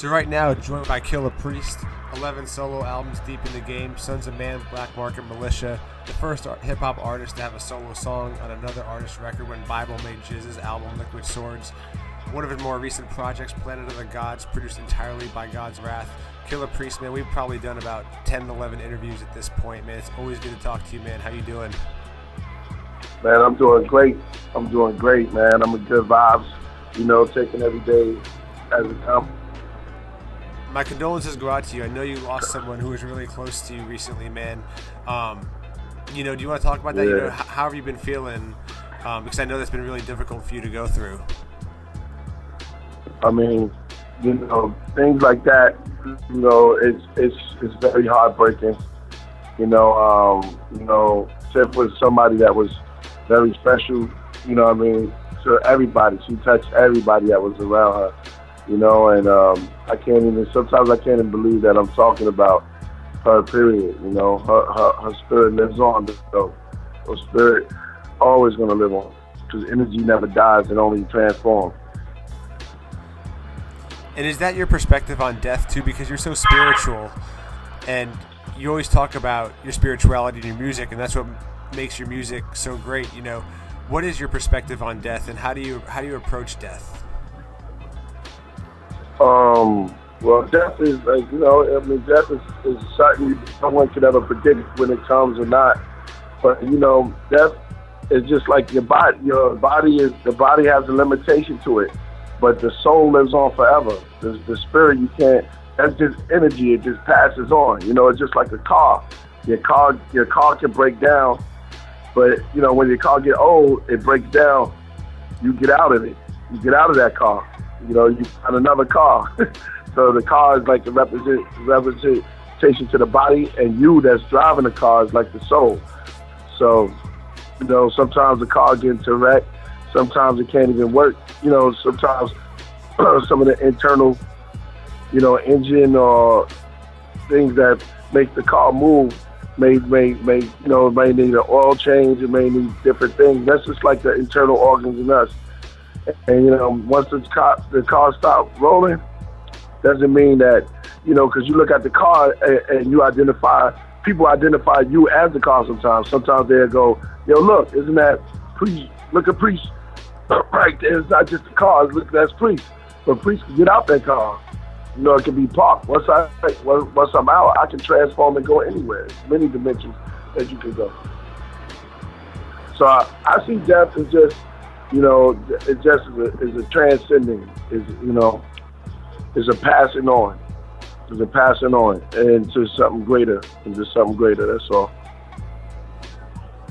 So right now, joined by Killah Priest, 11 solo albums deep in the game, Sons of Man, Black Market Militia, the first hip hop artist to have a solo song on another artist's record when Bible made GZA's album Liquid Swords. One of his more recent projects, Planet of the Gods, produced entirely by Godz Wrath. Killah Priest, man, we've probably done about 10, 11 interviews at this point, man. It's always good to talk to you, man. How you doing? Man, I'm doing great. I'm doing great, man. I'm in good vibes. You know, taking every day as it comes. My condolences go out to you. I know you lost someone who was really close to you recently, man. Um, you know, do you want to talk about that? Yeah. You know, how have you been feeling? Um, because I know that's been really difficult for you to go through. I mean, you know, things like that. You know, it's it's it's very heartbreaking. You know, um, you know, Tiff was somebody that was very special. You know, what I mean, to everybody. She touched everybody that was around her. You know, and um, I can't even. Sometimes I can't even believe that I'm talking about her. Period. You know, her her, her spirit lives on. So her spirit always gonna live on because energy never dies; it only transforms. And is that your perspective on death too? Because you're so spiritual, and you always talk about your spirituality in your music, and that's what makes your music so great. You know, what is your perspective on death, and how do you how do you approach death? Um, well, death is like you know, I mean, death is, is something no one could ever predict when it comes or not. But you know, death is just like your body. Your body is the body has a limitation to it, but the soul lives on forever. The, the spirit you can't. That's just energy. It just passes on. You know, it's just like a car. Your car, your car can break down, but you know when your car get old, it breaks down. You get out of it. You get out of that car. You know, you find another car. so the car is like a represent, representation to the body, and you that's driving the car is like the soul. So, you know, sometimes the car gets wreck. Sometimes it can't even work. You know, sometimes some of the internal, you know, engine or things that make the car move may may may you know may need an oil change. It may need different things. That's just like the internal organs in us. And you know, once the car the car stops rolling, doesn't mean that you know because you look at the car and, and you identify people identify you as the car. Sometimes, sometimes they'll go, "Yo, look, isn't that priest? Look at priest right there. It's not just the car. Look, that's priest. But priest can get out that car. You know, it can be parked. Once I once I'm out, I can transform and go anywhere. Many dimensions that you can go. So I, I see death as just, you know, it just is a, is a transcending, is you know, is a passing on, is a passing on into something greater, into something greater. That's all.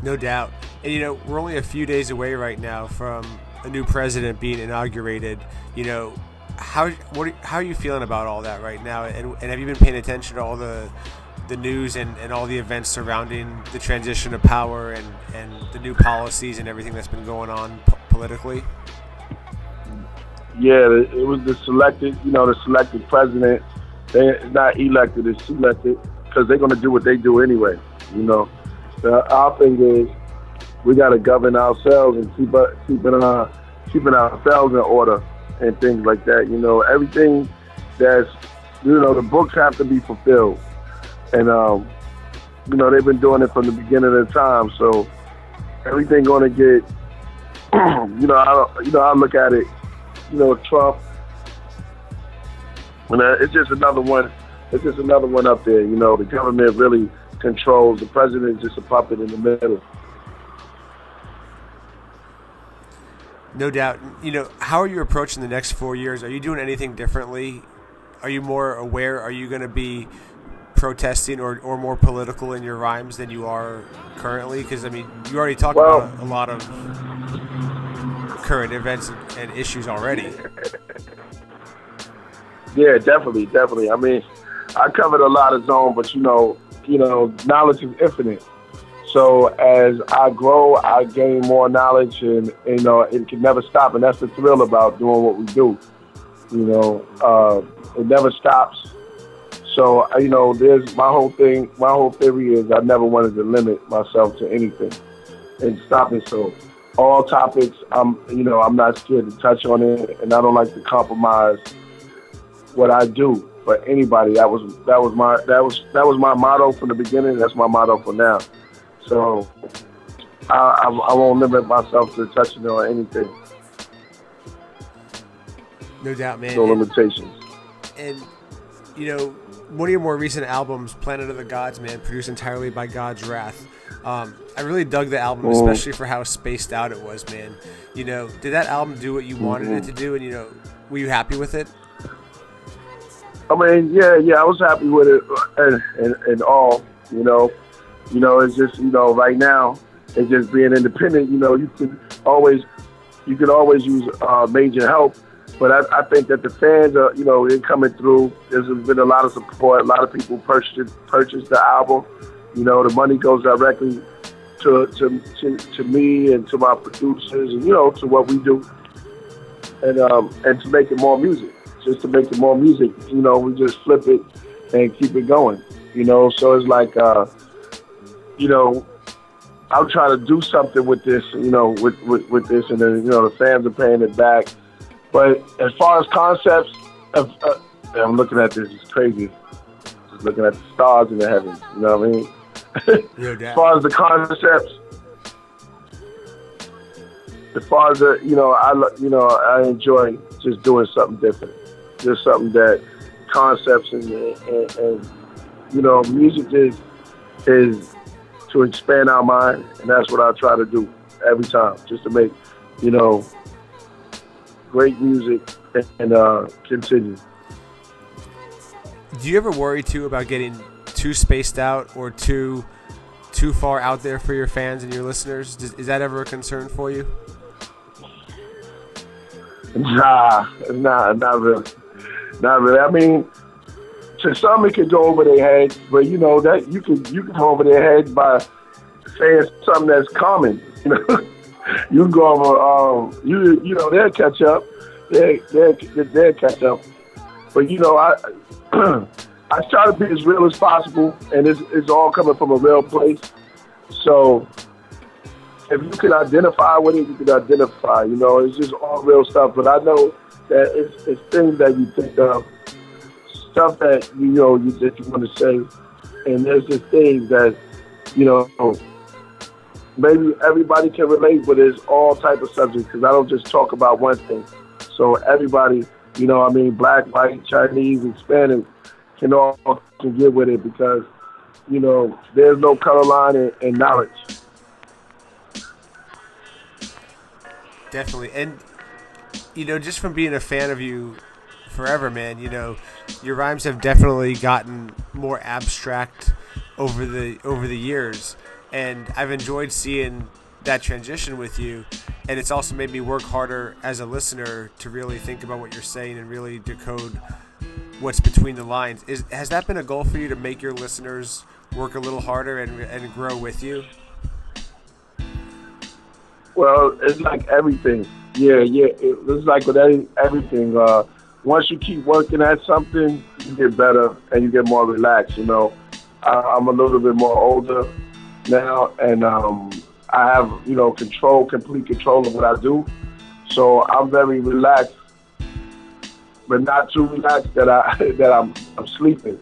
No doubt. And you know, we're only a few days away right now from a new president being inaugurated. You know, how what how are you feeling about all that right now? And, and have you been paying attention to all the the news and, and all the events surrounding the transition of power and, and the new policies and everything that's been going on politically? Yeah, it was the selected, you know, the selected president. They not elected, it's selected because they're going to do what they do anyway. You know, the, our thing is we got to govern ourselves and keep uh, keeping uh, keeping ourselves in order and things like that. You know, everything that's you know the books have to be fulfilled, and um, you know they've been doing it from the beginning of the time. So everything going to get, you know, I you know I look at it, you know, Trump, and uh, it's just another one. It's just another one up there. You know, the government really controls. The president is just a puppet in the middle. No doubt. You know, how are you approaching the next four years? Are you doing anything differently? Are you more aware? Are you going to be protesting or, or more political in your rhymes than you are currently? Because, I mean, you already talked Well- about a lot of current events and, and issues already. Yeah, definitely, definitely. I mean, I covered a lot of zone, but you know, you know, knowledge is infinite. So as I grow, I gain more knowledge, and you know, it can never stop. And that's the thrill about doing what we do. You know, uh, it never stops. So you know, there's my whole thing. My whole theory is I never wanted to limit myself to anything and stop it. So all topics, I'm you know, I'm not scared to touch on it, and I don't like to compromise what I do for anybody. That was that was my that was that was my motto from the beginning. That's my motto for now. So I, I, I won't limit myself to touching on anything. No doubt, man. No limitations. And you know, one of your more recent albums, Planet of the Gods, man, produced entirely by Godz Wrath. Um, I really dug the album, especially for how spaced out it was, man. You know, did that album do what you wanted mm-hmm. it to do? And you know, were you happy with it? I mean, yeah, yeah, I was happy with it and, and, and all. You know, you know, it's just you know, right now, it's just being independent. You know, you can always you can always use uh, major help but I, I think that the fans are, you know, they're coming through. There's been a lot of support. A lot of people purchased purchased the album. You know, the money goes directly to to to, to me and to my producers, and you know, to what we do, and um and to make it more music. Just to make it more music. You know, we just flip it and keep it going. You know, so it's like, uh, you know, I'm trying to do something with this. You know, with with, with this, and then you know, the fans are paying it back but as far as concepts, of, uh, I'm looking at this, it's crazy. Just looking at the stars in the heavens, you know what I mean? as far as the concepts, as far as the, you know, I you know I enjoy just doing something different, just something that concepts and, and, and you know music is is to expand our mind, and that's what I try to do every time, just to make you know great music, and uh, continue. Do you ever worry too about getting too spaced out or too too far out there for your fans and your listeners? Does, is that ever a concern for you? Nah, nah, not really, not really. I mean, to some it could go over their heads, but you know that you can you can go over their heads by saying something that's common. You know you can go over, um, you you know they'll catch up, they they they'll catch up. But you know I I try to be as real as possible, and it's it's all coming from a real place. So if you can identify with it, you can identify. You know, it's just all real stuff. But I know that it's, it's things that you think of, stuff that you know you, that you want to say, and there's just things that you know maybe everybody can relate, but it's all type of subjects because I don't just talk about one thing. So everybody, you know, I mean, black, white, Chinese, Hispanic can all can get with it because, you know, there's no color line in, in knowledge. Definitely, and you know, just from being a fan of you forever, man, you know, your rhymes have definitely gotten more abstract over the over the years and I've enjoyed seeing that transition with you. And it's also made me work harder as a listener to really think about what you're saying and really decode what's between the lines. Is has that been a goal for you to make your listeners work a little harder and, and grow with you? Well it's like everything. Yeah yeah it's like with everything uh, once you keep working at something you get better and you get more relaxed you know? I, i'm a little bit more older now, and um, I have you know control, complete control of what I do. So I'm very relaxed, but not too relaxed that I that I'm I'm sleeping.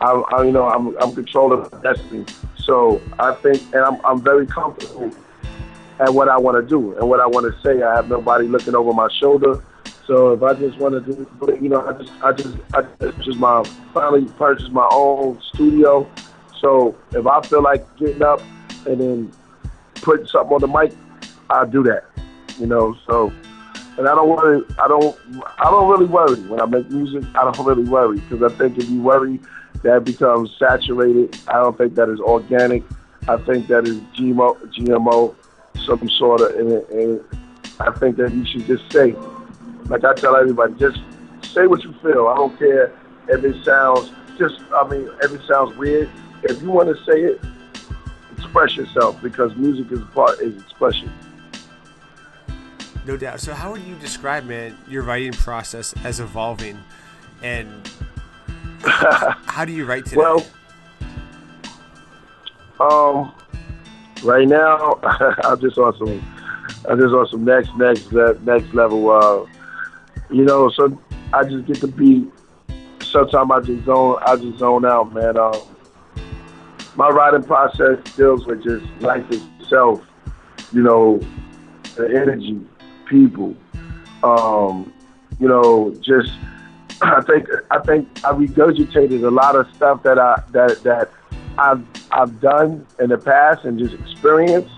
I'm, I, you know I'm I'm controlling my destiny. So I think, and I'm I'm very comfortable at what I want to do and what I want to say. I have nobody looking over my shoulder. So if I just want to do, you know, I just I just I just my finally purchased my own studio so if I feel like getting up and then putting something on the mic, I do that. You know, so and I don't worry. I don't. I don't really worry when I make music. I don't really worry because I think if you worry, that becomes saturated. I don't think that is organic. I think that is GMO, GMO, some sort of. And, and I think that you should just say, like I tell everybody, just say what you feel. I don't care if it sounds just. I mean, if it sounds weird if you want to say it, express yourself because music is part is expression. No doubt. So, how would you describe, man, your writing process as evolving, and how do you write today? Well, um, right now, I'm just on some, I'm just on some next, next, next level. Uh, you know, so I just get to be sometimes I just zone I just zone out, man. Um, my writing process deals with just life itself, you know, the energy, people, um, you know, just I think I think I regurgitated a lot of stuff that I that that I've I've done in the past and just experienced,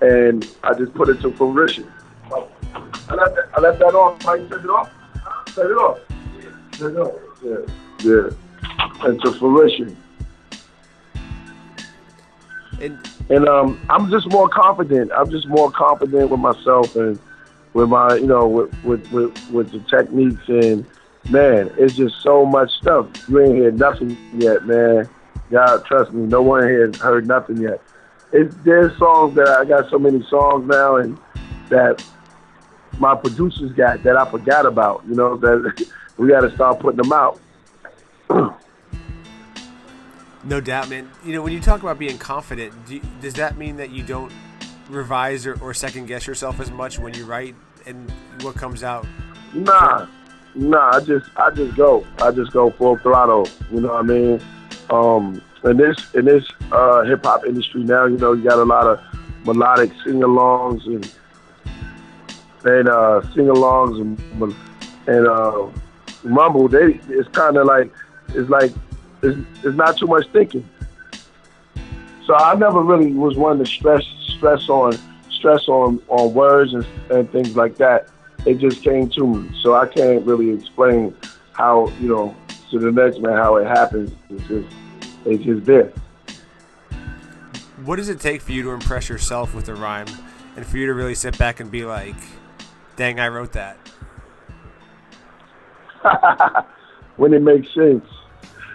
and I just put it to fruition. I left that, I left that off. I took it off. Set it off. Set it off. Yeah, yeah. And to fruition. And, and um, I'm just more confident. I'm just more confident with myself and with my, you know, with with with, with the techniques and man, it's just so much stuff. You ain't heard nothing yet, man. God, trust me, no one here has heard nothing yet. It's there's songs that I got so many songs now and that my producers got that I forgot about. You know that we got to start putting them out. no doubt, man. You know when you talk about being confident, do, does that mean that you don't revise or, or second guess yourself as much when you write and what comes out? Nah, nah. I just I just go. I just go full throttle. You know what I mean? Um, in this in this uh, hip hop industry now, you know, you got a lot of melodic sing-alongs and and uh, sing-alongs and and uh, mumble. They it's kind of like it's like it's, it's not too much thinking. So I never really was one to stress stress on stress on on words and, and things like that. It just came to me, so I can't really explain how you know to the next man how it happens. It's just it's just there. What does it take for you to impress yourself with a rhyme, and for you to really sit back and be like, "Dang, I wrote that." when it makes sense,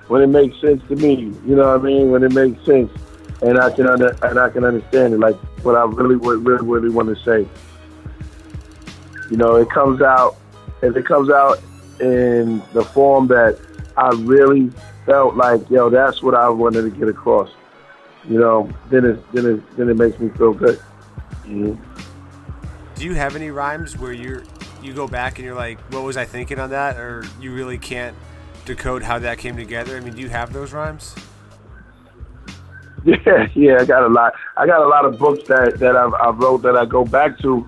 when it makes sense to me, you know what I mean. When it makes sense, and I can under, and I can understand it, like what I really, really, really want to say. You know, it comes out, if it comes out in the form that I really felt like, yo, that's what I wanted to get across. You know, then it then it then it makes me feel good. Mm-hmm. Do you have any rhymes where you're you go back and you're like, what was I thinking on that, or you really can't decode how that came together? I mean, do you have those rhymes? Yeah, yeah, I got a lot. I got a lot of books that that I've, I wrote that I go back to.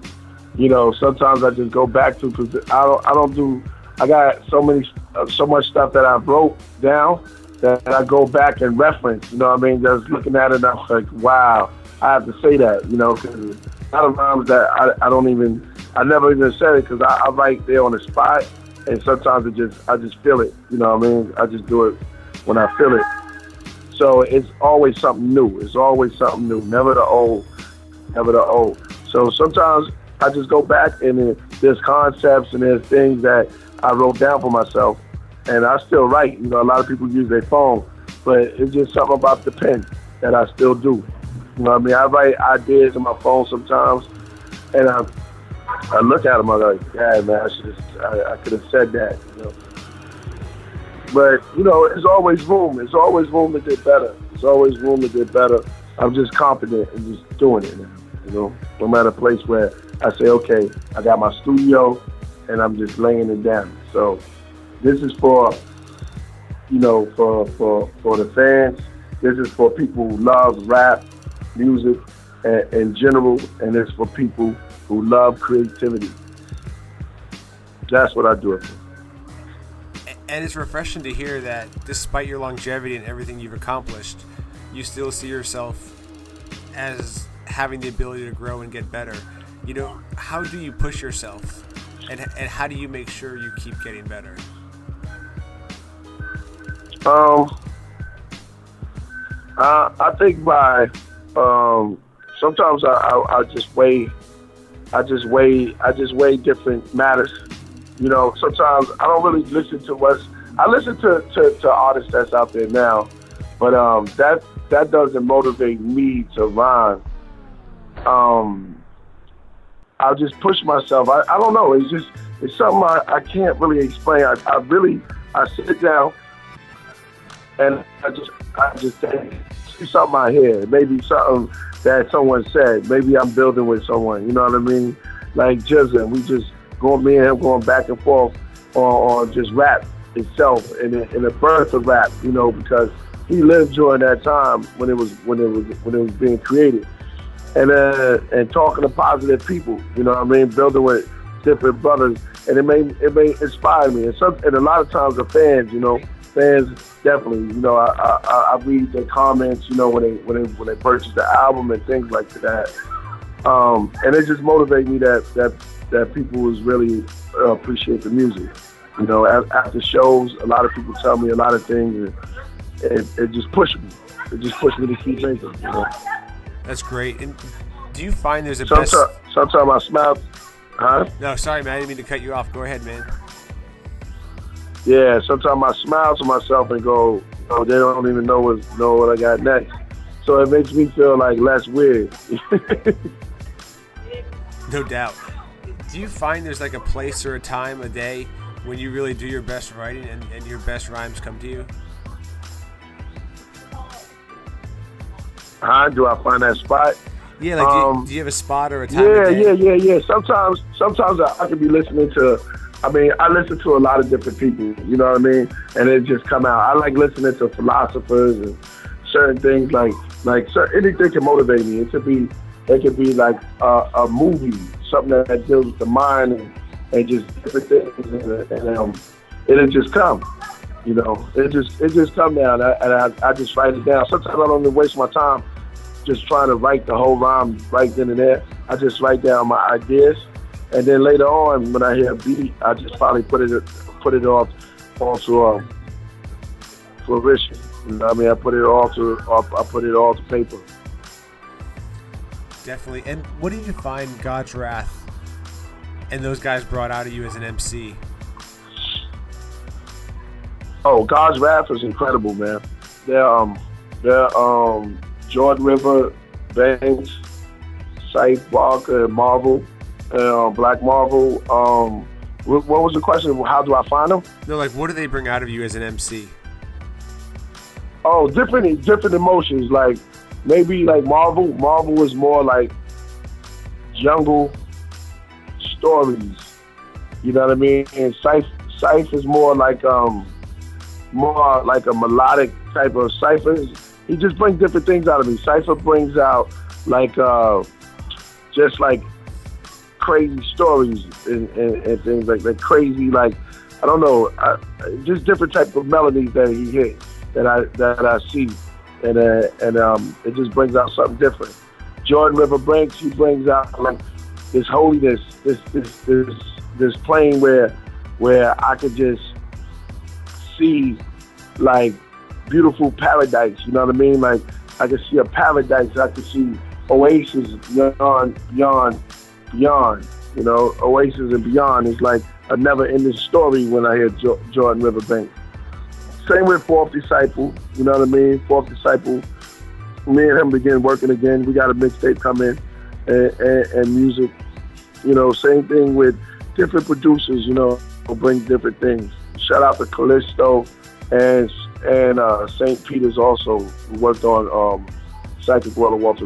You know, sometimes I just go back to because I don't I don't do I got so many, uh, so much stuff that I wrote down that I go back and reference. You know what I mean? Just looking at it, I'm like, wow, I have to say that. You know, because a lot of rhymes that I, I don't even, I never even said it because I, I write there on the spot, and sometimes it just, I just feel it. You know what I mean? I just do it when I feel it. So it's always something new. It's always something new. Never the old, never the old. So sometimes I just go back and there's concepts and there's things that I wrote down for myself, and I still write. You know, a lot of people use their phone, but it's just something about the pen that I still do. You know what I mean? I write ideas on my phone sometimes, and I I look at him, I'm like, yeah, man, I should I, I could have said that. You know. But you know, there's always room. There's always room to get better. There's always room to get better. I'm just confident and just doing it now. You know, no matter place where I say, okay, I got my studio and I'm just laying it down. So this is for you know for for for the fans. This is for people who love rap music in general, and it's for people who love creativity. That's what I do it for. And it's refreshing to hear that despite your longevity and everything you've accomplished, you still see yourself as having the ability to grow and get better. You know, how do you push yourself and, and how do you make sure you keep getting better? Um, I, I think by um, sometimes I, I, I just weigh, I just weigh, I just weigh different matters. You know, sometimes I don't really listen to what's. I listen to, to, to artists that's out there now, but um, that that doesn't motivate me to rhyme. Um, I'll just push myself. I, I don't know. It's just it's something I, I can't really explain. I, I really I sit down and I just I just think something I hear. Maybe something that someone said. Maybe I'm building with someone. You know what I mean? Like GZA, we just going me and him going back and forth on, on just rap itself and the, and the birth of rap. You know, because he lived during that time when it was when it was when it was being created, and uh, and talking to positive people. You know, what I mean, building with different brothers, and it may it may inspire me. And some and a lot of times the fans, you know, fans definitely, you know, I I, I read their comments, you know, when they when they when they purchase the album and things like that. Um, and it just motivates me that that that people was really uh, appreciate the music. You know, after shows, a lot of people tell me a lot of things, and it, it just pushed me. It just pushed me to keep making. You know? That's great. And do you find there's a sometimes, best? Sometimes I smile. Huh? No, sorry, man. I didn't mean to cut you off. Go ahead, man. Yeah, sometimes I smile to myself and go, "Oh, they don't even know what know what I got next." So it makes me feel like less weird. no doubt. Do you find there's like a place or a time, a day, when you really do your best writing and, and your best rhymes come to you? How do I find that spot? Yeah, like do, you, um, do, you, have a spot or a time? Yeah, yeah, yeah, yeah. Sometimes, sometimes I, I can be listening to. I mean, I listen to a lot of different people. You know what I mean? And it just come out. I like listening to philosophers and certain things like like certain, anything can motivate me. It could be it could be like a, a movie, something that, deals with the mind and, and just different things, and, and um, it'll just come. You know, it just it just come down, and I, I, I just write it down. Sometimes I don't even waste my time just trying to write the whole rhyme right then and there. I just write down my ideas, and then later on, when I hear a beat, I just finally put it put it off onto um, fruition. You know, I mean, I put it all to I put it all to paper. Definitely. And what did you find Godz Wrath and those guys brought out of you as an MC? Oh, Godz Wrath is incredible, man. They're um, they're um, Jordan River, Banks, Safe Walker, Marvel, uh, Black Marvel. Um, what, was the question? How do I find them? No, like what do they bring out of you as an MC? Oh, different different emotions. Like maybe like Marvel. Marvel is more like jungle stories. You know what I mean? And Syph Syph is more like um more like a melodic type of Cypher. he just brings different things out of me. Cypher brings out like uh, just like crazy stories and, and, and things like that. Crazy like I don't know, I, just different type of melodies that he hit that I that I see, and uh, and um, it just brings out something different. Jordan River Banks, he brings out like this holiness, this this this this plane where where I could just see like beautiful paradise. You know what I mean? Like I can see a paradise. I can see oasis beyond, beyond, beyond. You know, oasis and beyond is like a never-ending story when I hear jo- Jordan Riverbank. Same with Fourth Disciple. You know what I mean? Fourth Disciple. Me and him begin working again. We got a mixtape coming and, and, and music. You know, same thing with different producers. You know, bring different things. Shout out to Callisto and and uh, St. Peter's also worked on um, Psychic of Walter.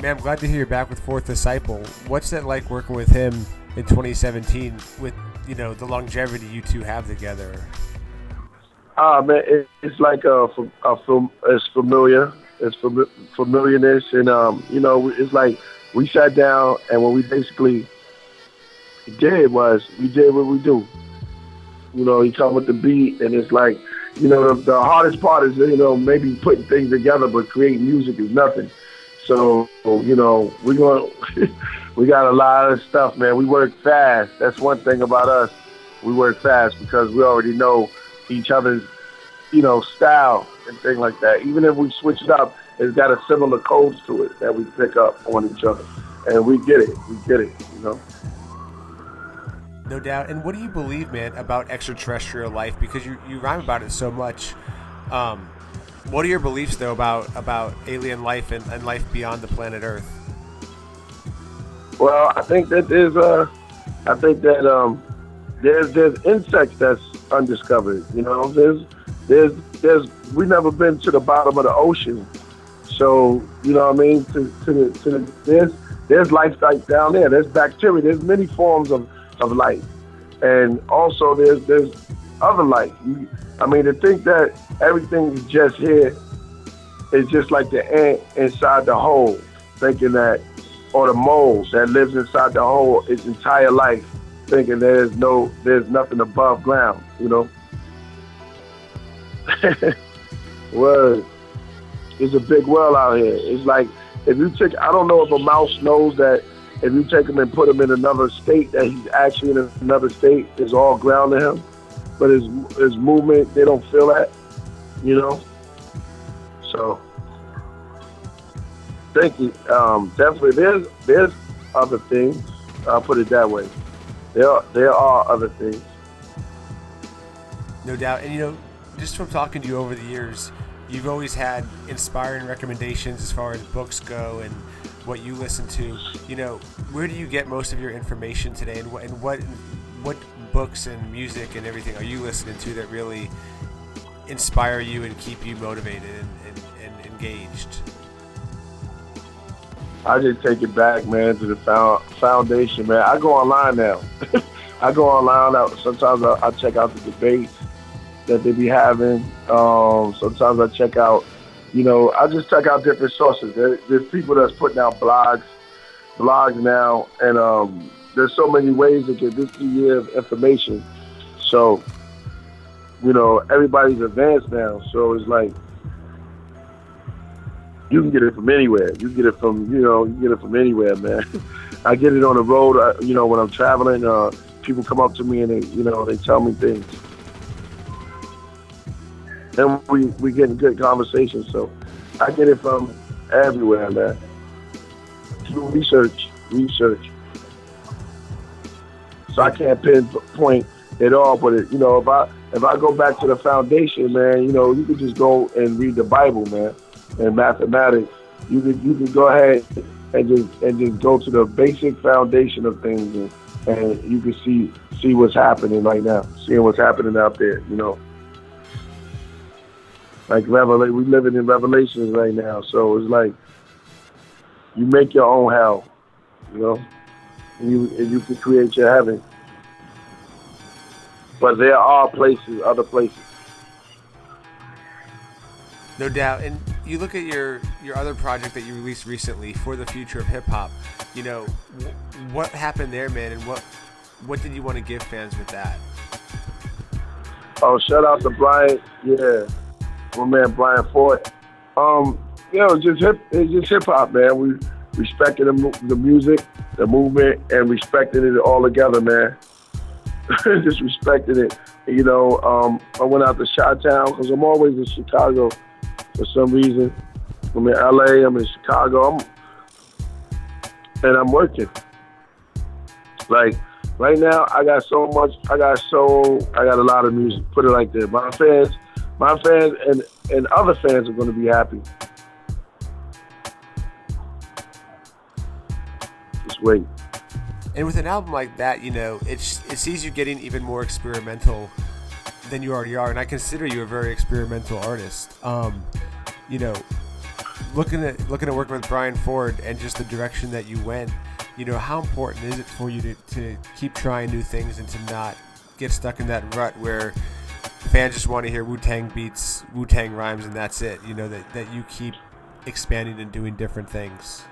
Man, I'm glad to hear you're back with Fourth Disciple. What's that like working with him in 2017 with you know the longevity you two have together? Ah man, it, it's like a, a film. It's familiar. It's fam- familiarness, and um, you know, it's like we sat down and what we basically did was we did what we do. You know, he come with the beat, and it's like, you know, the, the hardest part is, you know, maybe putting things together, but creating music is nothing. So, you know, we going we got a lot of stuff, man. We work fast. That's one thing about us. We work fast because we already know each other's, you know, style and thing like that. Even if we switch it up, it's got a similar codes to it that we pick up on each other, and we get it. We get it. You know. No doubt. And what do you believe, man, about extraterrestrial life? Because you, you rhyme about it so much. Um, what are your beliefs, though, about about alien life and, and life beyond the planet Earth? Well, I think that there's uh, I think that um, there's there's insects that's undiscovered. You know, there's there's there's we never been to the bottom of the ocean, so you know what I mean. To to the, to the, there's there's life like down there. There's bacteria. There's many forms of of life. and also there's there's other life. You, I mean, to think that everything is just here is just like the ant inside the hole, thinking that, or the mole that lives inside the hole its entire life, thinking there's no, there's nothing above ground, you know. Word. It's a big world out here. It's like if you take, I don't know if a mouse knows that if you take him and put him in another state, that he's actually in another state, is all ground to him. But his his movement, they don't feel that, you know. So, thank you. Um, definitely, there's there's other things. I'll put it that way. There are, there are other things. No doubt, and you know, just from talking to you over the years, you've always had inspiring recommendations as far as books go and what you listen to. You know, where do you get most of your information today, and what and what what books and music and everything are you listening to that really inspire you and keep you motivated and, and, and engaged? I just take it back, man, to the foundation, man. I go online now. I go online. I, sometimes I, I, check out the debates that they be having. Um, sometimes I check out, you know, I just check out different sources. There, there's people that's putting out blogs, blogs now, and um, there's so many ways to get this year of information. So, you know, everybody's advanced now. So it's like you can get it from anywhere. You get it from, you know, you get it from anywhere, man. I get it on the road. I, you know, when I'm traveling, uh, people come up to me and they, you know, they tell me things, and we we get in good conversations. So I get it from everywhere, man. Through research, research. So I can't pinpoint it all, but it, you know, if I if I go back to the foundation, man, you know, you could just go and read the Bible, man and mathematics, you can you can go ahead and just and just go to the basic foundation of things, and, and you can see see what's happening right now, seeing what's happening out there. You know, like revelation, we living in revelations right now, so it's like you make your own hell, you know, and you and you can create your heaven. But there are places, other places. No doubt, and you look at your your other project that you released recently for the future of hip hop. You know, what happened there, man, and what what did you want to give fans with that? Oh, shout out to Brian, yeah, my man Brian Ford. Um, you know, just hip, it's just hip hop, man. We respected the, the music, the movement, and respecting it all together, man. just respecting it. You know, um, I went out to Chi-Town because I'm always in Chicago for some reason. I'm in LA, I'm in Chicago, I'm, and I'm working. Like right now, I got so much. I got so I got a lot of music. Put it like that. My fans, my fans, and and other fans are going to be happy. And with an album like that, you know, it's it sees you getting even more experimental than you already are, and I consider you a very experimental artist. Um, you know, looking at looking at working with Brian Ford and just the direction that you went, you know, how important is it for you to, to keep trying new things and to not get stuck in that rut where fans just want to hear Wu Tang beats, Wu Tang rhymes, and that's it. You know that that you keep expanding and doing different things.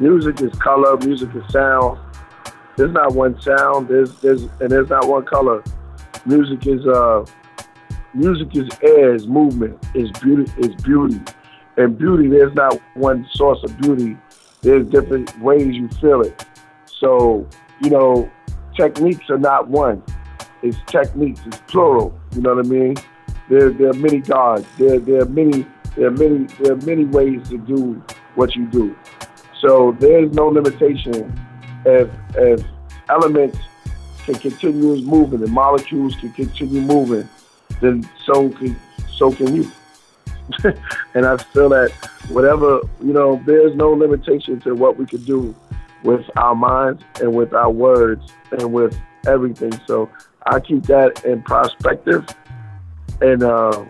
Music is color. Music is sound. There's not one sound. There's there's and there's not one color. Music is uh music is air, is movement, is beauty, is beauty. And beauty, there's not one source of beauty. There's different ways you feel it. So, you know, techniques are not one. It's techniques, it's plural. You know what I mean? There, there are many gods. There, there are many, there are many, there are many ways to do what you do. So there's no limitation if if elements can continue moving and molecules can continue moving then so can so can you. and I feel that whatever you know, there's no limitation to what we can do with our minds and with our words and with everything. So I keep that in perspective, and uh,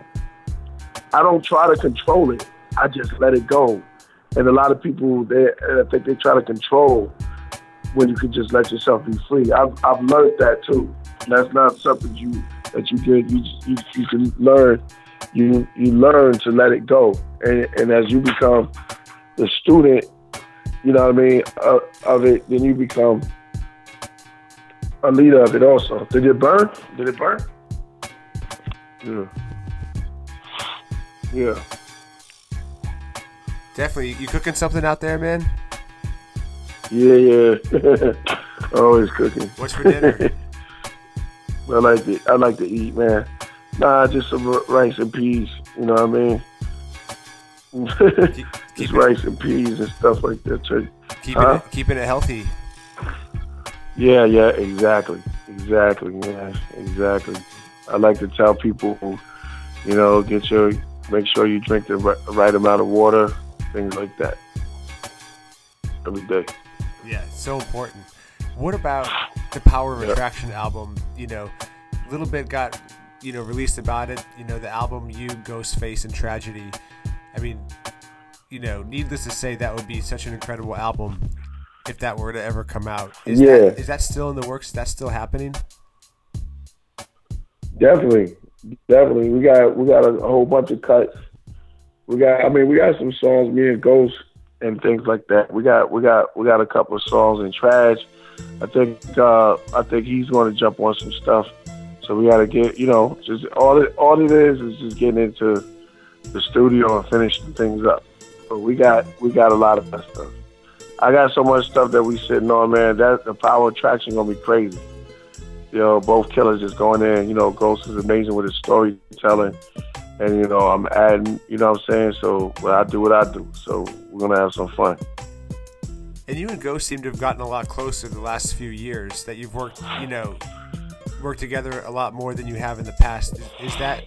I don't try to control it. I just let it go. And a lot of people, they I think they try to control when you can just let yourself be free. I've I've learned that too. That's not something you that you can You you, you can learn. You you learn to let it go, and and as you become the student, you know what I mean uh, of it, then you become a leader of it. Also, did it burn? Did it burn? Yeah. Yeah. Definitely. You cooking something out there, man? Yeah, yeah. Always cooking. What's for dinner? I like to I like to eat, man. Nah, just some rice and peas. You know what I mean? keep, keep just it, rice and peas and stuff like that. Too. Keeping huh? it, keeping it healthy. Yeah, yeah, exactly, exactly, yeah, exactly. I like to tell people, you know, get your, make sure you drink the right amount of water, things like that, every day. Yeah, so important. What about the Power of Attraction album? You know, a little bit got you know released about it. You know, the album "You, Ghostface, and Tragedy." I mean, you know, needless to say, that would be such an incredible album if that were to ever come out. Is yeah, that, is that still in the works? That's still happening? Definitely, definitely. We got we got a whole bunch of cuts. We got, I mean, we got some songs. Me and Ghost and things like that. We got we got we got a couple of songs in trash. I think uh, I think he's going to jump on some stuff. So we got to get you know just all it all it is is just getting into the studio and finishing things up. But we got we got a lot of stuff. I got so much stuff that we sitting on, man. That the power attraction gonna be crazy. You know, both killers just going in. You know, Ghost is amazing with his storytelling and you know I'm adding. You know what I'm saying? So well, I do what I do. So we're gonna have some fun. And you and Ghost seem to have gotten a lot closer the last few years. That you've worked, you know, worked together a lot more than you have in the past. Is, is that,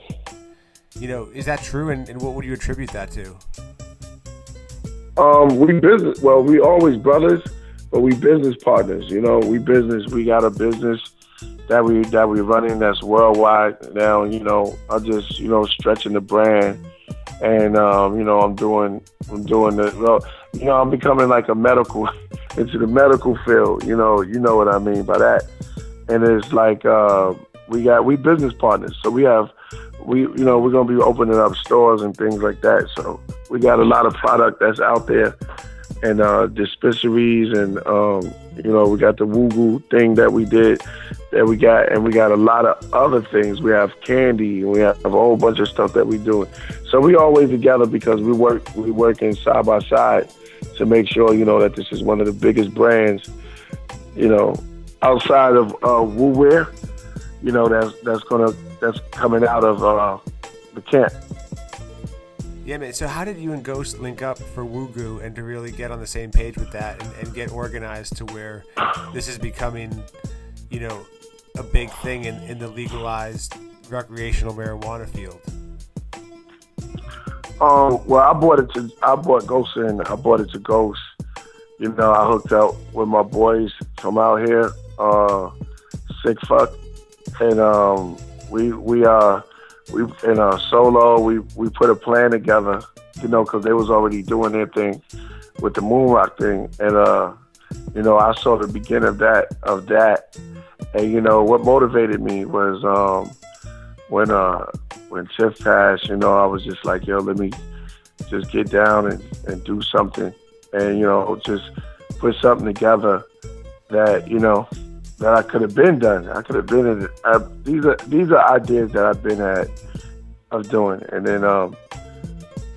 you know, is that true? And, and what would you attribute that to? Um, we business. Well, we always brothers, but we business partners. You know, we business. We got a business that we that we running that's worldwide now. You know, I'm just you know stretching the brand, and um, you know I'm doing I'm doing the well, you know I'm becoming like a medical into the medical field. You know, you know what I mean by that. And it's like uh, we got we business partners, so we have we you know we're gonna be opening up stores and things like that. So we got a lot of product that's out there and uh, dispensaries and um, you know we got the Woo thing that we did that we got and we got a lot of other things. We have candy and we have a whole bunch of stuff that we doing so we always together because we work we working side by side to make sure you know that this is one of the biggest brands you know outside of uh, Wu Wear you know that's that's gonna that's coming out of uh, the camp yeah, man. So how did you and Ghost link up for Wu Goo and to really get on the same page with that and, and get organized to where this is becoming, you know, a big thing in, in the legalized recreational marijuana field? Um, well, I bought it to I bought Ghost in. I bought it to Ghost. You know, I hooked up with my boys from out here, uh, sick fuck, and um, we we uh we in a solo we we put a plan together, you know, because they was already doing their thing with the moon rock thing, and uh, you know, I saw the beginning of that of that, and you know, what motivated me was um when uh when Tiff passed, you know, I was just like, yo, let me just get down and, and do something, and you know, just put something together that you know that I could have been done. I could have been in. I, these are these are ideas that I've been at of doing, and then um,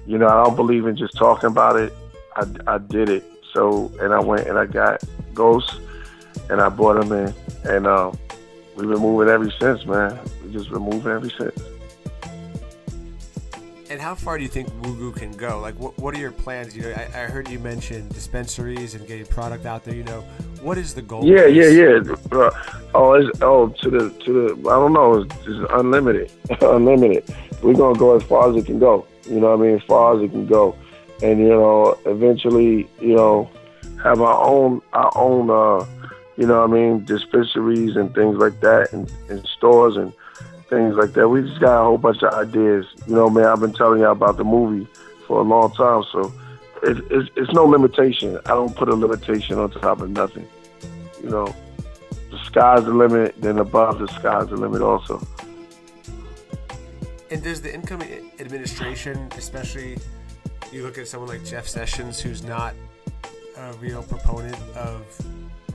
you know I don't believe in just talking about it. I, I did it. So and I went and I got ghosts, and I brought them in, and um, we've been moving ever since, man. We just been moving ever since. And how far do you think Wu Goo can go? Like, what, what are your plans? You know, I, I heard you mention dispensaries and getting product out there. You know, what is the goal? Yeah, yeah, yeah. Uh, oh, it's, oh, to the to the. I don't know. It's, it's unlimited, unlimited. We're gonna go as far as it can go. You know, what I mean, as far as it can go, and you know, eventually, you know, have our own our own. uh you know what I mean, dispensaries and things like that, and, and stores and things like that. We just got a whole bunch of ideas. You know, man, I've been telling y'all about the movie for a long time, so it, it's, it's no limitation. I don't put a limitation on top of nothing. you know, the sky's the limit. Then above the sky's the limit also. And does the incoming administration, especially, you look at someone like Jeff Sessions, who's not a real proponent of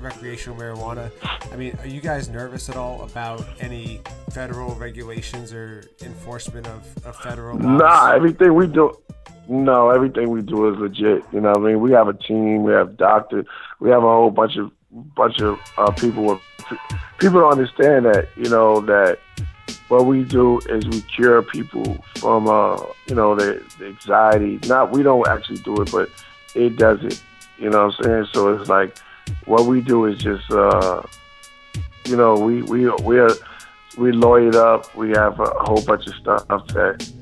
recreational marijuana. I mean, are you guys nervous at all about any federal regulations or enforcement of, of federal laws? Nah, everything we do. No, everything we do is legit. You know, what I mean, we have a team, we have doctors, we have a whole bunch of bunch of uh, people. With, people don't understand that. You know that what we do is we cure people from uh, you know the, the anxiety. Not we don't actually do it, but it does it. You know what I'm saying? So it's like what we do is just uh, you know we we we are we lawyered up. We have a whole bunch of stuff that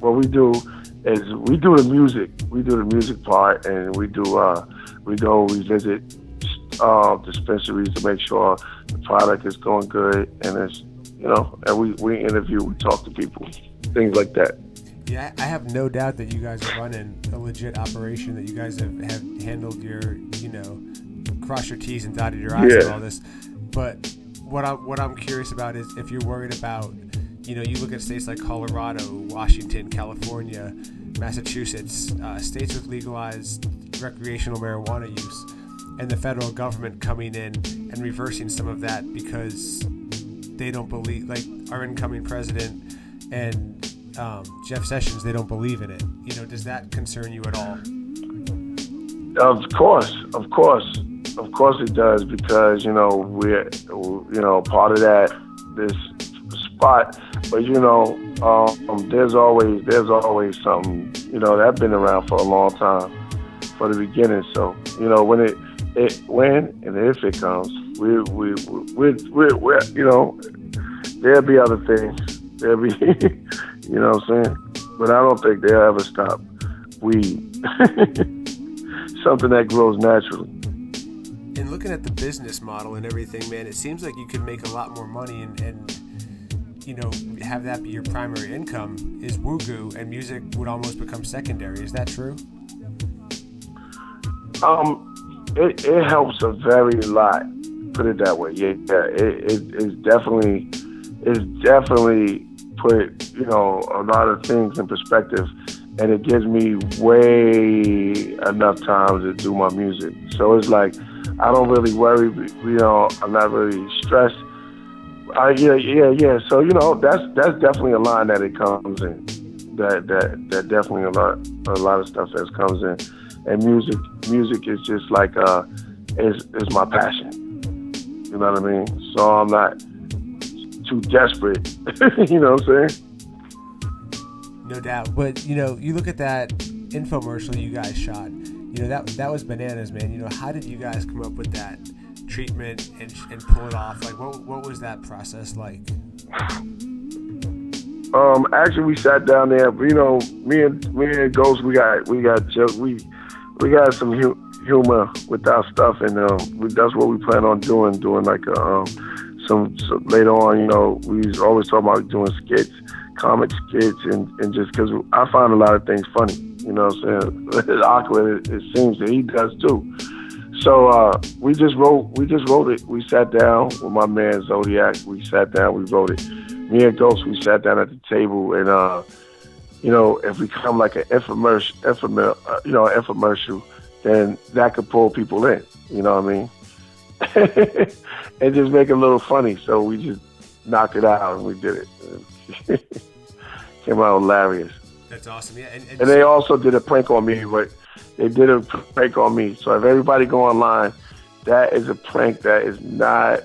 what we do is we do the music. We do the music part, and we do uh, we go we visit uh, dispensaries to make sure the product is going good, and it's you know, and we we interview, we talk to people, things like that. Yeah, I have no doubt that you guys are running a legit operation. That you guys have, have handled your you know cross your T's and dotted your I's Yeah. and all this. But what I'm what I'm curious about is if you're worried about, you know, you look at states like Colorado, Washington, California, Massachusetts, uh, states with legalized recreational marijuana use, and the federal government coming in and reversing some of that because they don't believe, like our incoming president and um, Jeff Sessions, they don't believe in it. You know, does that concern you at all? Of course, of course, of course it does because you know we're you know part of that this spot, but you know um, there's always there's always something you know that's been around for a long time for the beginning. So you know when it it when and if it comes, we we we we we you know there'll be other things. There'll be you know what I'm saying, but I don't think they'll ever stop weed. Something that grows naturally. And looking at the business model and everything, man, it seems like you could make a lot more money and, and you know have that be your primary income is Wu Goo, and music would almost become secondary. Is that true? Um, it, it helps a very lot. Put it that way. Yeah, yeah. It, it it's definitely it's definitely put you know a lot of things in perspective, and it gives me way enough time to do my music. So it's like I don't really worry. You know, I'm not really stressed. I, yeah, yeah, yeah. So you know, that's that's definitely a line that it comes in. That that that definitely a lot a lot of stuff that comes in, and music music is just like uh is is my passion. You know what I mean? So I'm not too desperate. you know what I'm saying? No doubt. But you know, you look at that infomercial you guys shot. You know that that was bananas, man. You know, how did you guys come up with that treatment and, and pull it off? Like, what what was that process like? Um, actually, we sat down there. You know, me and me and Ghost, we got we got we we got some hu- humor with our stuff, and um, we, that's what we plan on doing. Doing like a, um, some, some later on. You know, we was always talking about doing skits, comic skits, and and just because I find a lot of things funny. You know, what I'm saying it's awkward. It, it seems that he does too. So uh, we just wrote we just wrote it. We sat down with my man Zodiac. We sat down. We wrote it. Me and Ghost. We sat down at the table and. uh you know, if we come like an infomercial, infomercial, uh, you know, infomercial, then that could pull people in. You know what I mean? and just make it a little funny. So we just knocked it out and we did it. Came out hilarious. That's awesome. Yeah, and, and, And they also did a prank on me, but they did a prank on me. So if everybody go online, that is a prank that is not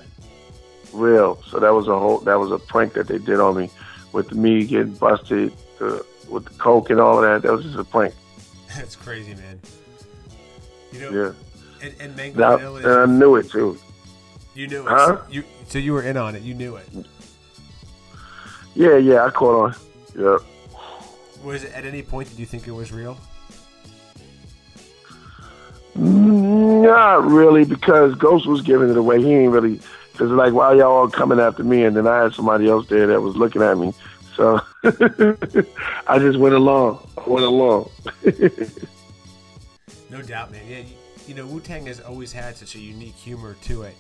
real. So that was a whole that was a prank that they did on me with me getting busted uh, with the coke and all of that. That was just a prank. that's crazy, man. You know, Yeah. and, and Mango Now, Vanilla, and I knew it too. you knew it. Huh? You so you were in on it. You knew it. Yeah, yeah, I caught on. Yeah. Was it at any point did you think it was real? Not really, because Ghost was giving it away. He ain't really, because like, why y'all all coming after me? And then I had somebody else there that was looking at me. So I just went along. I went along. No doubt, man. Yeah, you, you know, Wu Tang has always had such a unique humor to it.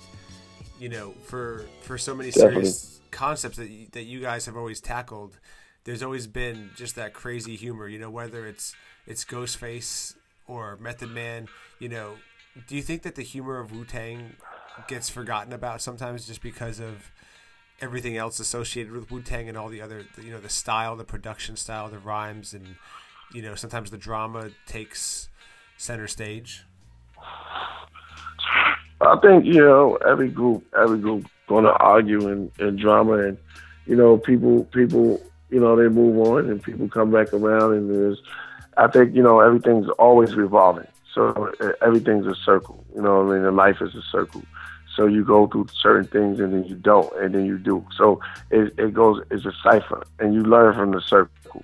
you know, for for so many Definitely. serious concepts that you, that you guys have always tackled, there's always been just that crazy humor. You know, whether it's it's Ghostface or Method Man. You know, do you think that the humor of Wu Tang gets forgotten about sometimes just because of everything else associated with Wu Tang and all the other, you know, the style, the production style, the rhymes, and you know, sometimes the drama takes center stage. I think you know every group, every group going to argue and, drama, and you know people, people, you know they move on and people come back around, and there's, I think you know everything's always revolving, so everything's a circle. You know, I mean, and life is a circle. So you go through certain things and then you don't, and then you do. So it, it goes, it's a cipher, and you learn from the circle.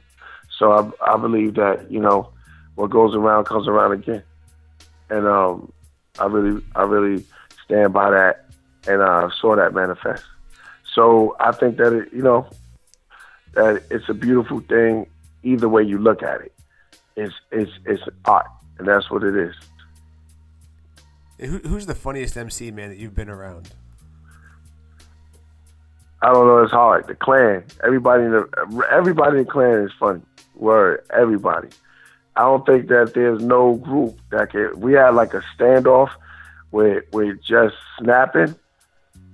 So I, I believe that you know what goes around comes around again, and um, I really, I really stand by that, and I uh, saw that manifest. So I think that it, you know, that it's a beautiful thing either way you look at it. It's it's it's art, and that's what it is. Who, who's the funniest MC man that you've been around? I don't know. It's hard. The clan. Everybody in the everybody in the clan is funny. Word. Everybody. I don't think that there's no group that can. We had like a standoff with with just snapping.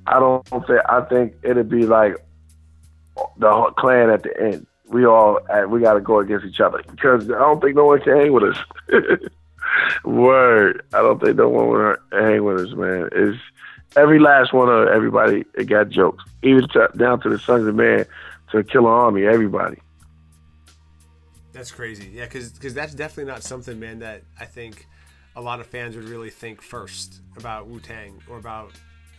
I don't think. I think it'd be like the clan at the end. We all we got to go against each other because I don't think no one can hang with us. Word. I don't think no one would hang with us, man. It's every last one of everybody. It got jokes, even to, down to the Sunz of Man, to Killarmy. Everybody. That's crazy. Yeah, because that's definitely not something, man, that I think a lot of fans would really think first about Wu Tang or about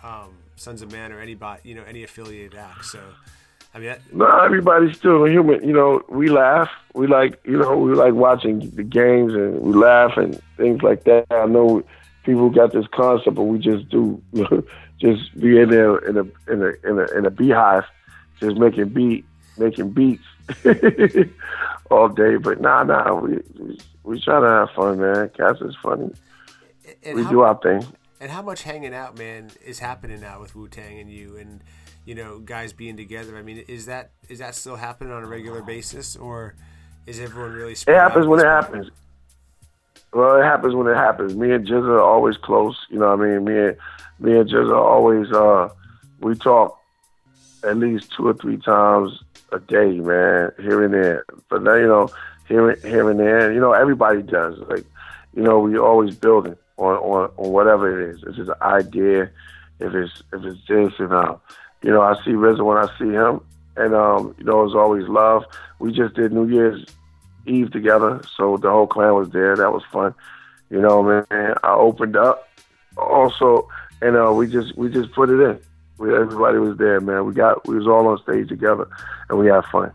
um, Sunz of Man or anybody, you know, any affiliated act. So Mean, that... no, everybody's still human. You know, we laugh. We like, you know, we like watching the games and we laugh and things like that. I know people got this concept, but we just do, just be in there in a in a in a in a beehive, just making beat, making beats all day. But nah, nah, we we, we try to have fun, man. Cats is funny. And we how, do our thing. And how much hanging out, man, is happening now with Wu Tang and you and you know guys being together. I mean, is that is that still happening on a regular basis, or is everyone really? It happens when it happens. Well, it happens when it happens. Me and GZA are always close. You know what I mean? Me and me and GZA always uh we talk at least two or three times a day, man, here and there. But now, you know, here here and there, you know, everybody does. Like, you know, we always building on on, on whatever it is. If it's an idea, if it's if it's this and uh, you know, I see RZA when I see him, and um, you know, it's always love. We just did New Year's Eve together, so the whole clan was there. That was fun. You know, man. I opened up also, and uh, we just we just put it in. We, everybody was there, man. We got we was all on stage together, and we had fun.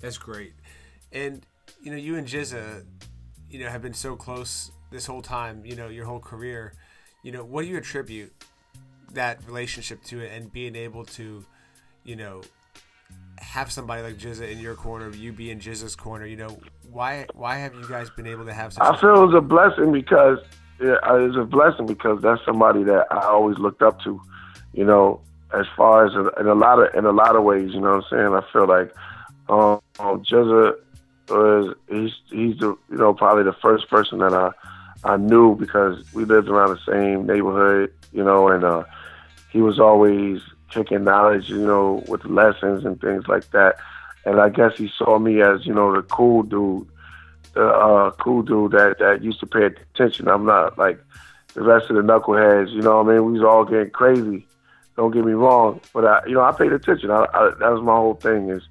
That's great, and you know, you and GZA, you know, have been so close this whole time. You know, your whole career. You know, what do you attribute that relationship to it and being able to, you know, have somebody like GZA in your corner, you be in GZA's corner. You know, why why have you guys been able to have? Such I feel it was a blessing because yeah, it was a blessing because that's somebody that I always looked up to. You know, as far as in a lot of in a lot of ways. You know what I'm saying? I feel like um, GZA was he's he's the you know probably the first person that I I knew because we lived around the same neighborhood. You know, and uh, he was always taking knowledge, you know, with lessons and things like that. And I guess he saw me as, you know, the cool dude, the uh, cool dude that, that used to pay attention. I'm not like the rest of the knuckleheads, you know what I mean? We was all getting crazy. Don't get me wrong, but I, you know, I paid attention. I, I, that was my whole thing is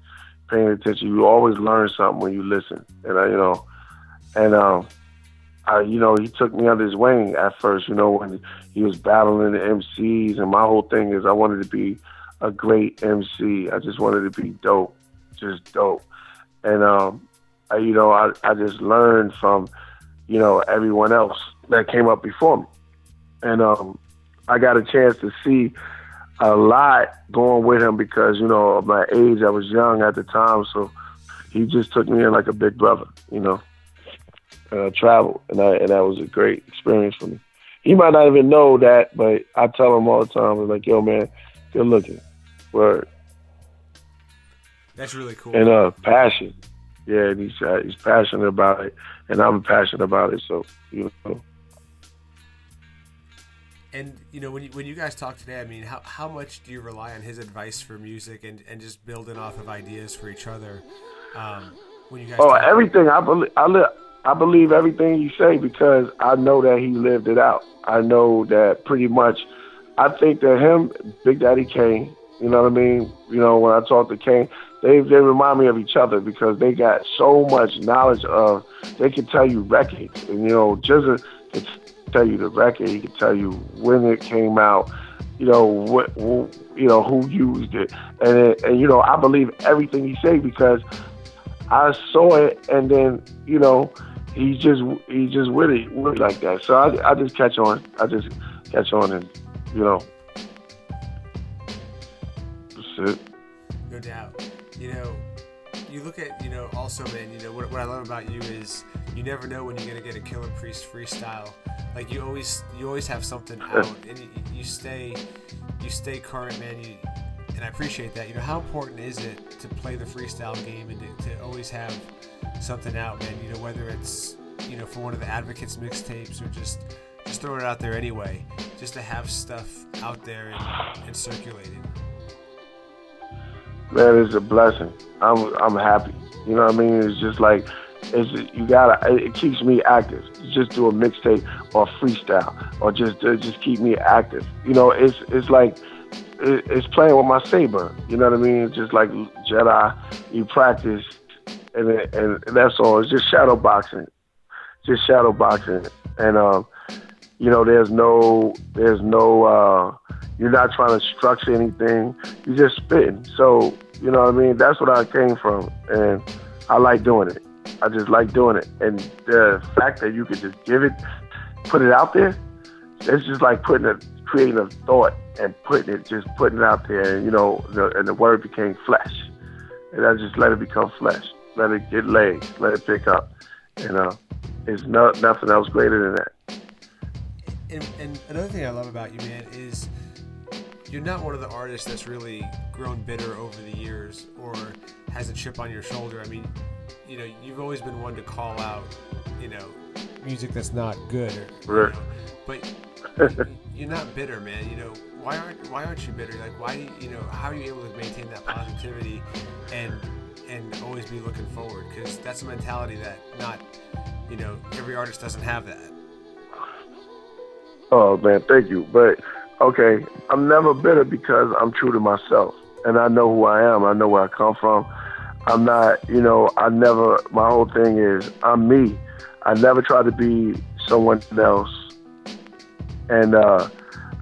paying attention. You always learn something when you listen, and I, you know, and um, I, you know, he took me under his wing at first, you know, when he was battling the MCs. And my whole thing is I wanted to be a great MC. I just wanted to be dope, just dope. And, um, I, you know, I, I just learned from, you know, everyone else that came up before me. And, um, I got a chance to see a lot going with him because, you know, of my age, I was young at the time. So he just took me in like a big brother, you know uh, travel, and I, and that was a great experience for me. he might not even know that, but I tell him all the time, I'm like, yo, man, good looking. Word. That's really cool. And uh, passion. Yeah, and he's uh, he's passionate about it, and I'm passionate about it. So you know. And you know when you, when you guys talk today, I mean, how, how much do you rely on his advice for music and, and just building off of ideas for each other? Um, when you guys oh, everything I believe I li- I believe everything you say because I know that he lived it out. I know that pretty much. I think that him, Big Daddy Kane, you know what I mean. You know when I talk to Kane, they they remind me of each other because they got so much knowledge of. They can tell you records, and you know, just can tell you the record. He can tell you when it came out. You know what? You know who used it, and it, and you know I believe everything he say because I saw it, and then you know he's just he's just with it, with it like that. So I, I just catch on. I just catch on, and you know, that's it. No doubt. You know, you look at you know also, man. You know what, what I love about you is you never know when you're gonna get a Killah Priest freestyle. Like you always you always have something out, and you, you stay you stay current, man. You and I appreciate that. You know, how important is it to play the freestyle game and to, to always have something out, man? You know, whether it's you know for one of the advocates mixtapes or just just throwing it out there anyway, just to have stuff out there and, and circulating. Man, it's a blessing. I'm I'm happy. You know what I mean? It's just like it's you gotta. It keeps me active. Just do a mixtape or freestyle, or just just keep me active. You know, it's it's like it's playing with my saber. You know what I mean? It's just like Jedi. You practice, and and that's all. It's just shadow boxing, just shadow boxing, and um, you know, there's no, there's no, uh, you're not trying to structure anything. You're just spitting. So you know what I mean? That's what I came from, and I like doing it. I just like doing it, and the fact that you could just give it, put it out there, it's just like putting a creating a thought and putting it, just putting it out there, and you know, the, and the word became flesh, and I just let it become flesh, let it get legs, let it pick up, you know, it's no, nothing else greater than that. And, and another thing I love about you, man, is you're not one of the artists that's really grown bitter over the years or has a chip on your shoulder. I mean, you know, you've always been one to call out, you know, music that's not good, or, right. you know, but you're not bitter, man. You know, why aren't why aren't you bitter? Like, why you know how are you able to maintain that positivity and and always be looking forward? Because that's a mentality that not you know every artist doesn't have that. Oh man, thank you. But okay, I'm never bitter because I'm true to myself and I know who I am. I know where I come from. I'm not, you know, I never. My whole thing is I'm me. I never try to be someone else and uh,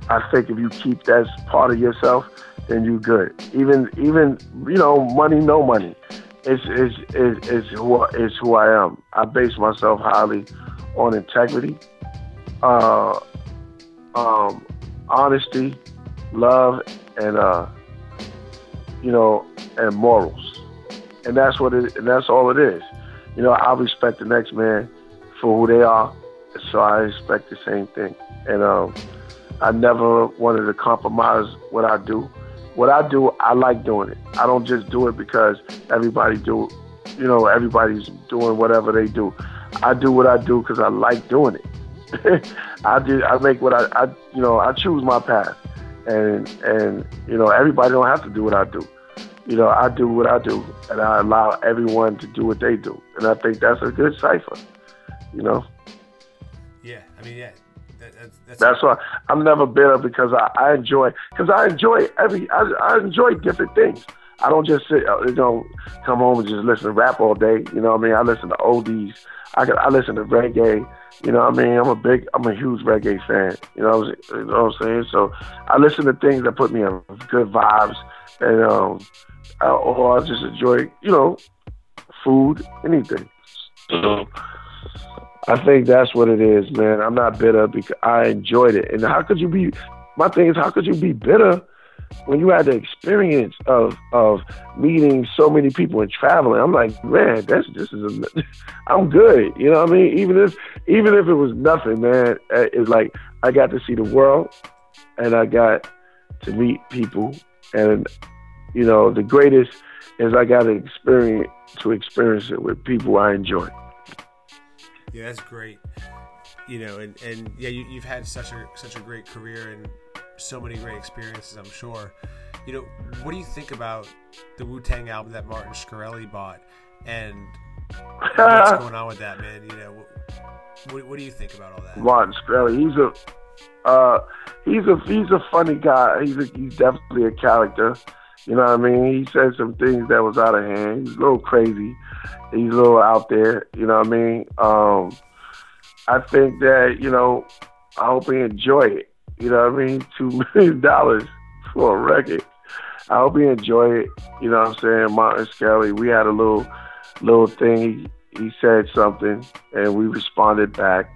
I think if you keep that part of yourself, then you're good. Even even you know money, no money. It's is is is who is who I am. I base myself highly on integrity, uh, um, honesty, love, and uh, you know, and morals. And that's what it. And that's all it is. You know, I respect the next man for who they are, so I expect the same thing and um, I never wanted to compromise what I do. What I do, I like doing it. I don't just do it because everybody do, you know, everybody's doing whatever they do. I do what I do because I like doing it. I do. I make what I, I, you know, I choose my path, and and you know, everybody don't have to do what I do. You know, I do what I do, and I allow everyone to do what they do, and I think that's a good cipher. You know. Yeah, I mean, yeah, that's, why I'm never bitter because I, I enjoy because I enjoy every I, I enjoy different things. I don't just sit uh, you know come home and just listen to rap all day. You know what I mean? I listen to oldies. I I listen to reggae. You know what I mean? I'm a big I'm a huge reggae fan. You know what I'm, you know what I'm saying? So I listen to things that put me in good vibes and um I, or I just enjoy you know food anything. So I think that's what it is, man. I'm not bitter because I enjoyed it. And how could you be? My thing is, how could you be bitter when you had the experience of of meeting so many people and traveling, I'm like, man, that's this is a, I'm good. You know what I mean? Even if even if it was nothing, man, uh, it's like I got to see the world, and I got to meet people, and you know, the greatest is I got to experience to experience it with people I enjoy. Yeah, that's great. You know, and, and yeah, you, you've had such a such a great career and so many great experiences, I'm sure. You know, what do you think about the Wu Tang album that Martin Shkreli bought, and what's going on with that, man? You know, what, what do you think about all that? Martin Shkreli, he's a uh, he's a he's a funny guy. He's a, he's definitely a character. You know what I mean? He said some things that was out of hand. He's a little crazy. He's a little out there. You know what I mean? Um, I think that you know, I hope he enjoy it. You know what I mean? Two million dollars for a record. I hope he enjoy it. You know what I'm saying? Martin Shkreli, we had a little little thing. He, he said something and we responded back.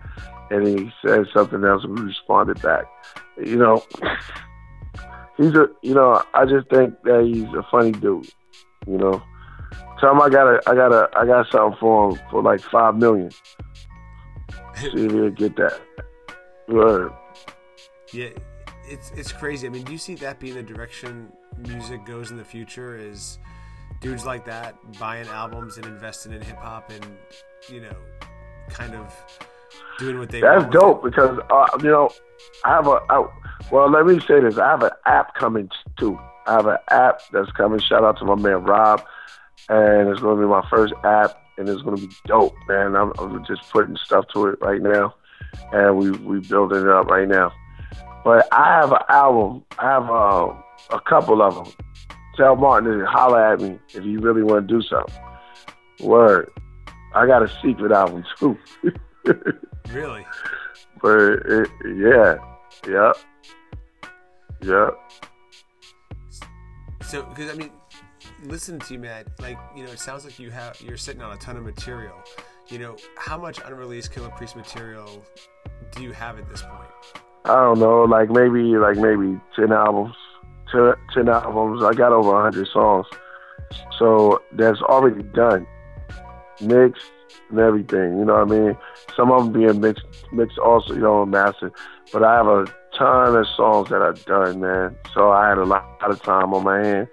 And he said something else and we responded back. You know, he's a you know, I just think that he's a funny dude. You know. Tell him I got a I got a I got something for him for like five million. See if he'll get that. Word. Yeah, it's it's crazy. I mean, do you see that being the direction music goes in the future? Is dudes like that buying albums and investing in hip hop and you know, kind of doing what they. That's dope because uh, you know, I have a I, well. Let me say this: I have an app coming too. I have an app that's coming. Shout out to my man Rob, and it's going to be my first app, and it's going to be dope, man. I'm, I'm just putting stuff to it right now, and we we building it up right now. But I have an album. I have uh, a couple of them. Tell Martin to holler at me if you really want to do something. Word. I got a secret album too. really? But it, yeah, yeah, yeah. So, because I mean, listen to you, man. Like, you know, it sounds like you have you're sitting on a ton of material. You know, how much unreleased Killah Priest material do you have at this point? I don't know, like maybe like maybe ten albums, 10, 10 albums. I got over hundred songs, so that's already done, mixed and everything. You know what I mean? Some of them being mixed, mixed also, you know, mastered. But I have a ton of songs that I've done, man. So I had a lot of time on my hands.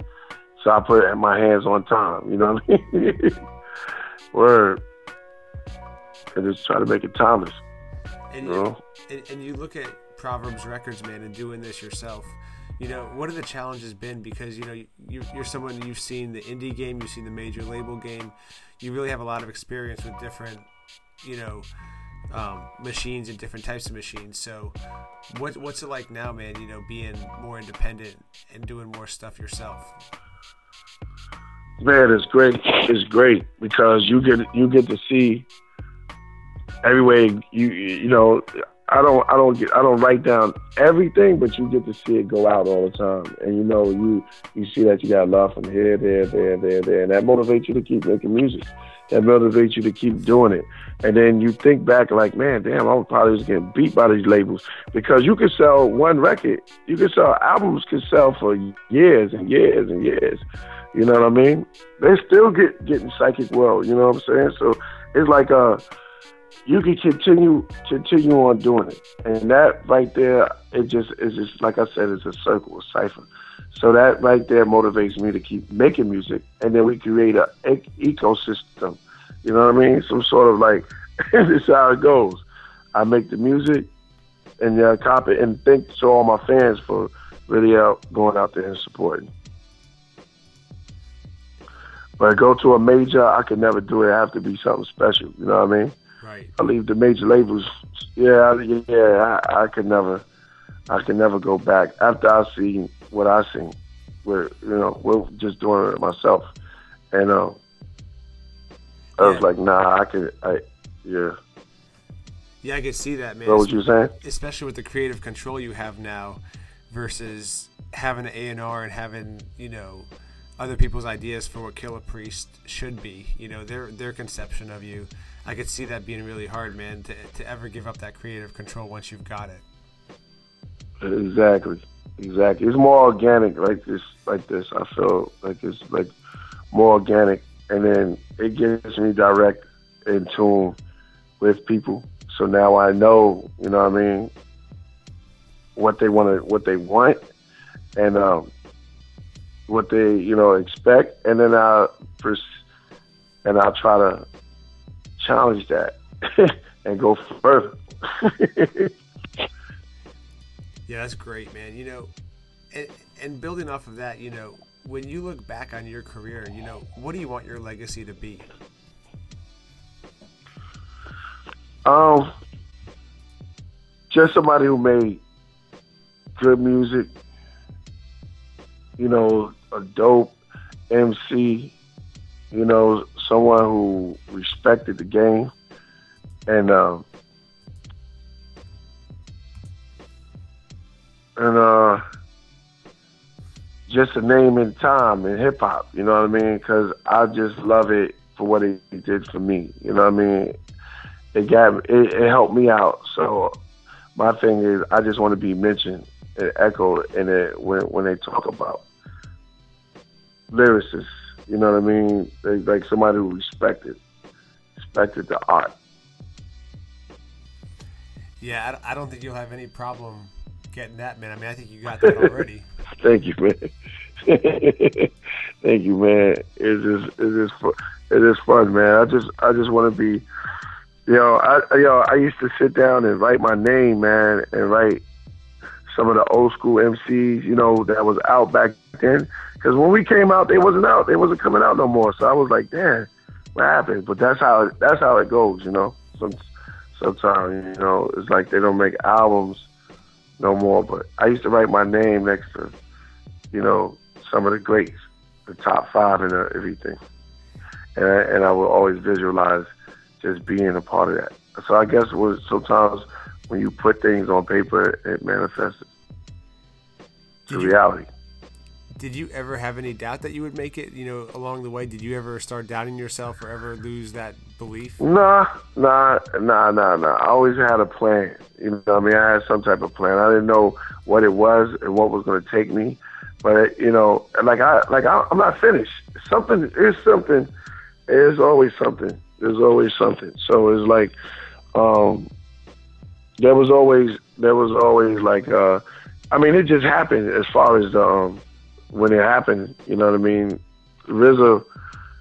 So I put my hands on time. You know what I mean? Word. And just try to make it timeless. And you, know? and, and you look at Proverbs Records, man, and doing this yourself, you know, what have the challenges been? Because, you know, you, are someone, you've seen the indie game, you've seen the major label game, you really have a lot of experience with different, you know, um, machines and different types of machines. So, what, what's it like now, man, you know, being more independent and doing more stuff yourself? Man, it's great. It's great because you get you get to see every way you you know I don't I don't get I don't write down everything, but you get to see it go out all the time, and you know you you see that you got love from here, there, there, there, there, and that motivates you to keep making music. That motivates you to keep doing it, and then you think back like, man, damn, I was probably just getting beat by these labels because you can sell one record, you can sell albums, can sell for years and years and years. You know what I mean? They still get getting psychic world. You know what I'm saying? So it's like a you can continue continue on doing it, and that right there, it just is just like I said, it's a circle, a cipher. So that right there motivates me to keep making music, and then we create a, ecosystem. You know what I mean? Some sort of like this is how it goes. I make the music, and uh, copy, and thank to all my fans for really out going out there and supporting. But go to a major, I could never do it. it have to be something special. You know what I mean? Right. I leave the major labels. Yeah, yeah. I, I could never, I could never go back after I see what I seen. Where you know we're just doing it myself, and uh, I was like, nah, I could, I, yeah. Yeah, I can see that, man. What was you saying? Especially with the creative control you have now, versus having an A and R and having you know other people's ideas for what Killah Priest should be. You know, their their conception of you. I could see that being really hard, man, to, to ever give up that creative control once you've got it. Exactly. exactly. It's more organic, like this, like this. I feel like it's like more organic, and then it gets me direct in tune with people. So now I know, you know what I mean, what they want to, what they want, and um, what they, you know, expect, and then I, pers- and I'll try to challenge that and go further. yeah, that's great, man. You know, and, and building off of that, you know, when you look back on your career, you know, what do you want your legacy to be? Um, just somebody who made good music. You know, a dope MC. You know, someone who respected the game, and um, and uh, just a name in time in hip hop. You know what I mean? Because I just love it for what it did for me. You know what I mean? It got it, it helped me out. So my thing is, I just want to be mentioned and echoed in it when when they talk about lyricists. You know what I mean? They, like somebody who respected respected the art. Yeah, I, I don't think you'll have any problem getting that, man. I mean, I think you got that already. Thank you, man. Thank you, man. It's just it's just it is fun, man. I just I just want to be, you know, I you know I used to sit down and write my name, man, and write some of the old school MCs, you know, that was out back then. Because when we came out, they wasn't out. They wasn't coming out no more. So I was like, damn, what happened? But that's how it, that's how it goes, you know. Some sometimes, you know, it's like they don't make albums no more. But I used to write my name next to, you know, some of the greats, the top five and everything. And I, and I would always visualize just being a part of that. So I guess it was sometimes when you put things on paper, it manifests to reality. Did you ever have any doubt that you would make it? You know, along the way, did you ever start doubting yourself or ever lose that belief? Nah, nah, nah, nah, nah. I always had a plan. You know, I mean, I had some type of plan. I didn't know what it was and what was going to take me, but you know, like I, like I, I'm not finished. Something is something. There's always something. There's always something. So it's like, um, there was always, there was always like, uh, I mean, it just happened as far as the. Um, when it happened, you know what I mean? RZA,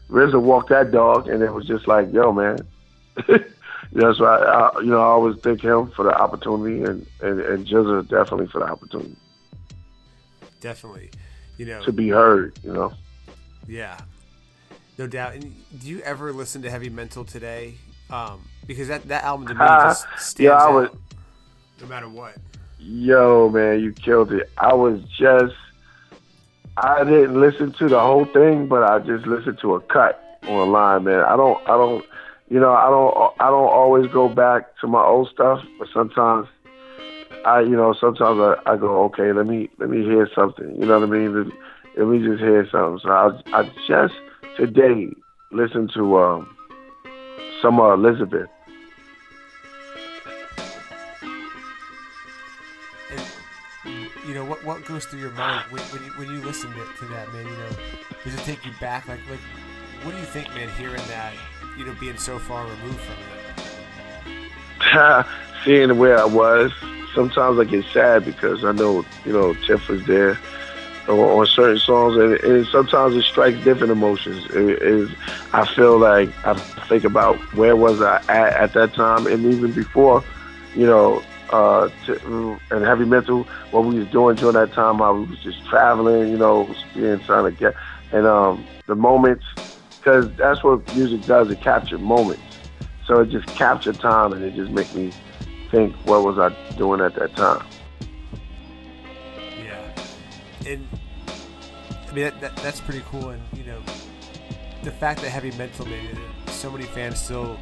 RZA walked that dog, and it was just like, yo, man. That's why I, I, you know I always thank him for the opportunity, and and, and GZA definitely for the opportunity. Definitely, you know, to be heard, you know. Yeah, no doubt. And do you ever listen to Heavy Mental today? Um, because that that album to me just stands yeah, I was, out, no matter what. Yo, man, you killed it. I was just I didn't listen to the whole thing, but I just listened to a cut online, man. I don't, I don't, you know, I don't, I don't always go back to my old stuff, but sometimes I, you know, sometimes I, I go, okay, let me, let me hear something. You know what I mean? Let, let me just hear something. So I, I just today listened to um, some uh, Elizabeth you know what what goes through your mind when, when you when you listen to, to that man you know? Does it take you back? Like like what do you think man hearing that you know being so far removed from it? Seeing where i was sometimes i get sad because i know you know tiff was there on, on certain songs and, and, sometimes it strikes different emotions. It is i feel like i think about where was i at at that time and even before you know uh, to, and heavy mental. What we was doing during that time, I was just traveling, you know, being trying to get and um, the moments, because that's what music does. It captures moments. So it just captured time, and it just make me think, what was I doing at that time? Yeah, and I mean that, that, that's pretty cool, and you know, the fact that heavy mental made so many fans still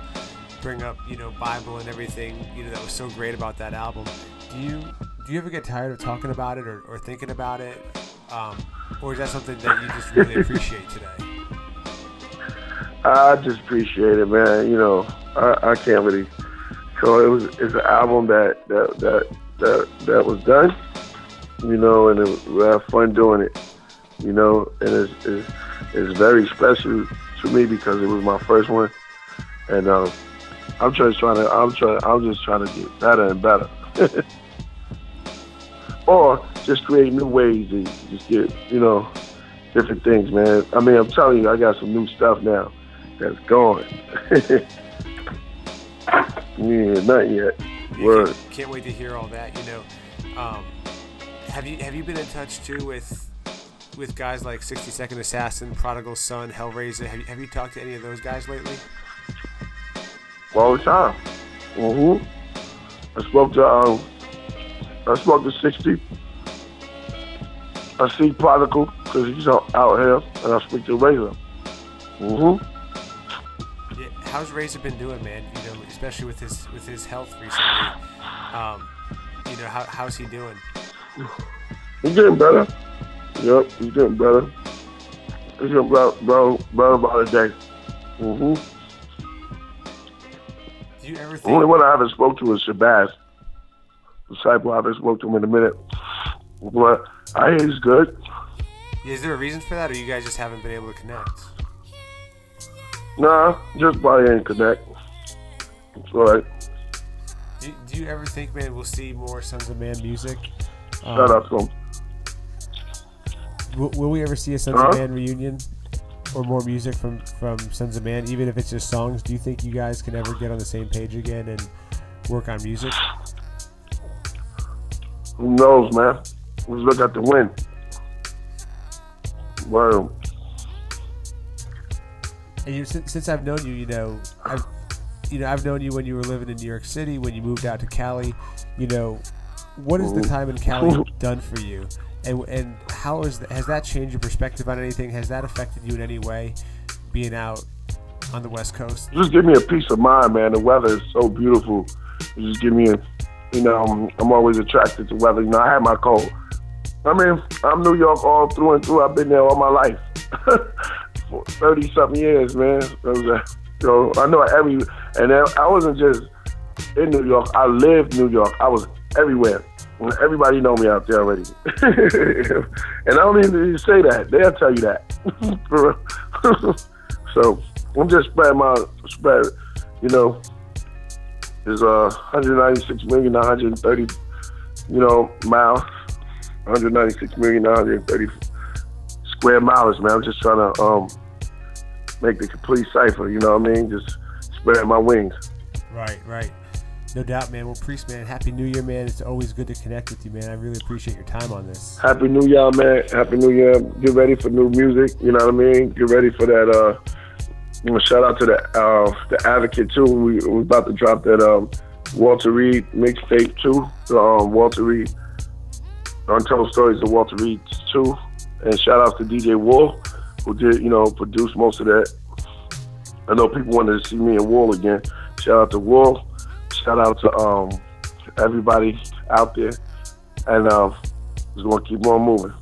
bring up, you know, Bible and everything, you know, that was so great about that album. Do you do you ever get tired of talking about it or, or thinking about it, um, or is that something that you just really appreciate today? I just appreciate it, man. You know, I, I can't really. So it was it's an album that that that that, that was done, you know, and it, we have fun doing it, you know, and it's, it's, it's very special to me because it was my first one, and um, I'm just trying to, I'm trying, I'm just trying to get better and better, or just create new ways to just get, you know, different things, man. I mean, I'm telling you, I got some new stuff now that's going. yeah, not yet. Word. Can't, can't, wait to hear all that. You know, um, have you have you been in touch too with with guys like 60 Second Assassin, Prodigal Sunn, Hellraiser? Have you, have you talked to any of those guys lately? All the time. Mm-hmm. I spoke to um, I spoke to 60. I see Prodigal because he's out, out here, and I speak to Razah. Mm-hmm. Yeah, how's Razah been doing, man? You know, especially with his with his health recently. Um, you know, how, how's he doing? He's getting better. Yep, he's getting better. He's getting better, better, better by the day. Mm-hmm. Do you ever think... Only one I haven't spoke to is Shabazz. Disciple I haven't spoke to him in a minute. But I hear he's good. Is there a reason for that, or you guys just haven't been able to connect? Nah, just by ain't connect. It's alright. Do, do you ever think, man, we'll see more Sunz of Man music? Shout um, to him. Will, will, we ever see a Sons uh-huh. of Man reunion or more music from from Sunz of Man, even if it's just songs? Do you think you guys can ever get on the same page again and work on music? Who knows, man? Let's look at the win. Well, and you, since, since I've known you, you know, I've you know I've known you when you were living in New York City, when you moved out to Cali. You know, what has the time in Cali done for you? And, and how is has that changed your perspective on anything? Has that affected you in any way, being out on the West Coast? Just give me a peace of mind, man. The weather is so beautiful. just give me a, you know, I'm, I'm always attracted to weather. You know, I had my cold. I mean, I'm New York all through and through. I've been there all my life, for thirty something years, man. So, you know, I know every, and I wasn't just in New York. I lived New York. I was everywhere. Everybody know me out there already. and I don't even say that. They'll tell you that. so I'm just spreading my spread, you know, is uh 196 million 130, you know, miles. 196 million 130 square miles, man. I'm just trying to um make the complete cipher, you know what I mean? Just spread my wings. Right, right. No doubt, man. Well, Priest, man, Happy New Year, man. It's always good to connect with you, man. I really appreciate your time on this. Happy New Year, man. Happy New Year. Get ready for new music. You know what I mean? Get ready for that. Uh, shout out to the uh, the Advocate too. We we about to drop that um, Walter Reed mixtape too. Um, Walter Reed Untold Stories of Walter Reed too. And shout out to DJ Wool, who did you know produce most of that. I know people wanted to see me and Wool again. Shout out to Wool shout out to um, everybody out there, and um, just to keep on moving.